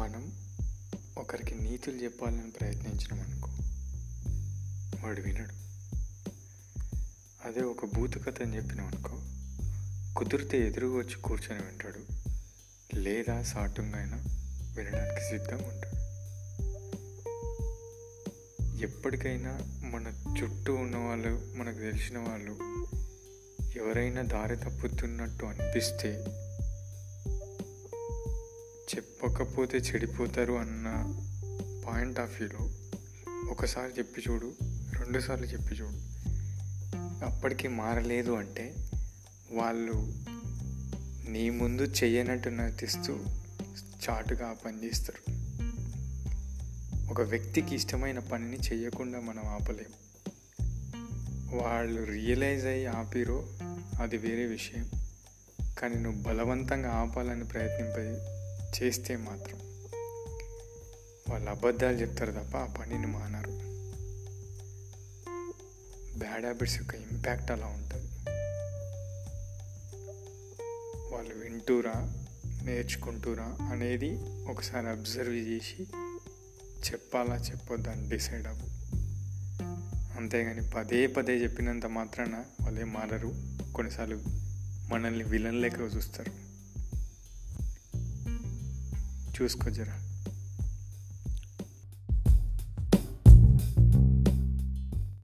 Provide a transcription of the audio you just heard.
మనం ఒకరికి నీతులు చెప్పాలని ప్రయత్నించినాం అనుకో వాడు వినడు. అదే ఒక భూత కథ అని చెప్పినాం అనుకో కుదిరితే ఎదురుగా వచ్చి కూర్చొని వింటాడు. లేదా సాటుగా అయినా వినడానికి సిద్ధంగా ఉంటాడు. ఎప్పటికైనా మన చుట్టూ ఉన్న వాళ్ళు మనకు తెలిసిన వాళ్ళు ఎవరైనా దారి తప్పుతున్నట్టు అనిపిస్తే చెప్పకపోతే చెడిపోతారు అన్న పాయింట్ ఆఫ్ వ్యూలో ఒకసారి చెప్పి చూడు రెండుసార్లు చెప్పి చూడు. అప్పటికి మారలేదు అంటే వాళ్ళు నీ ముందు చేయనట్టు నటిస్తూ చాటుగా పనిచేస్తారు పని చేస్తారు. ఒక వ్యక్తికి ఇష్టమైన పనిని చేయకుండా మనం ఆపలేం. వాళ్ళు రియలైజ్ అయ్యి ఆపిరో అది వేరే విషయం. కానీ నువ్వు బలవంతంగా ఆపాలని ప్రయత్నింపై చేస్తే మాత్రం వాళ్ళు అబద్ధాలు చెప్తారు తప్ప ఆ పనిని మానరు. బ్యాడ్ హ్యాబిట్స్ యొక్క ఇంపాక్ట్ అలా ఉంటుంది. వాళ్ళు వింటూరా నేర్చుకుంటూరా అనేది ఒకసారి అబ్జర్వ్ చేసి చెప్పాలా చెప్పొద్దా అని డిసైడ్ అవ్వు. అంతేగాని పదే పదే చెప్పినంత మాత్రాన వాళ్ళే మారరు. కొన్నిసార్లు మనల్ని విలన్ లెక్క చూస్తారు. Tschüss, Kodira.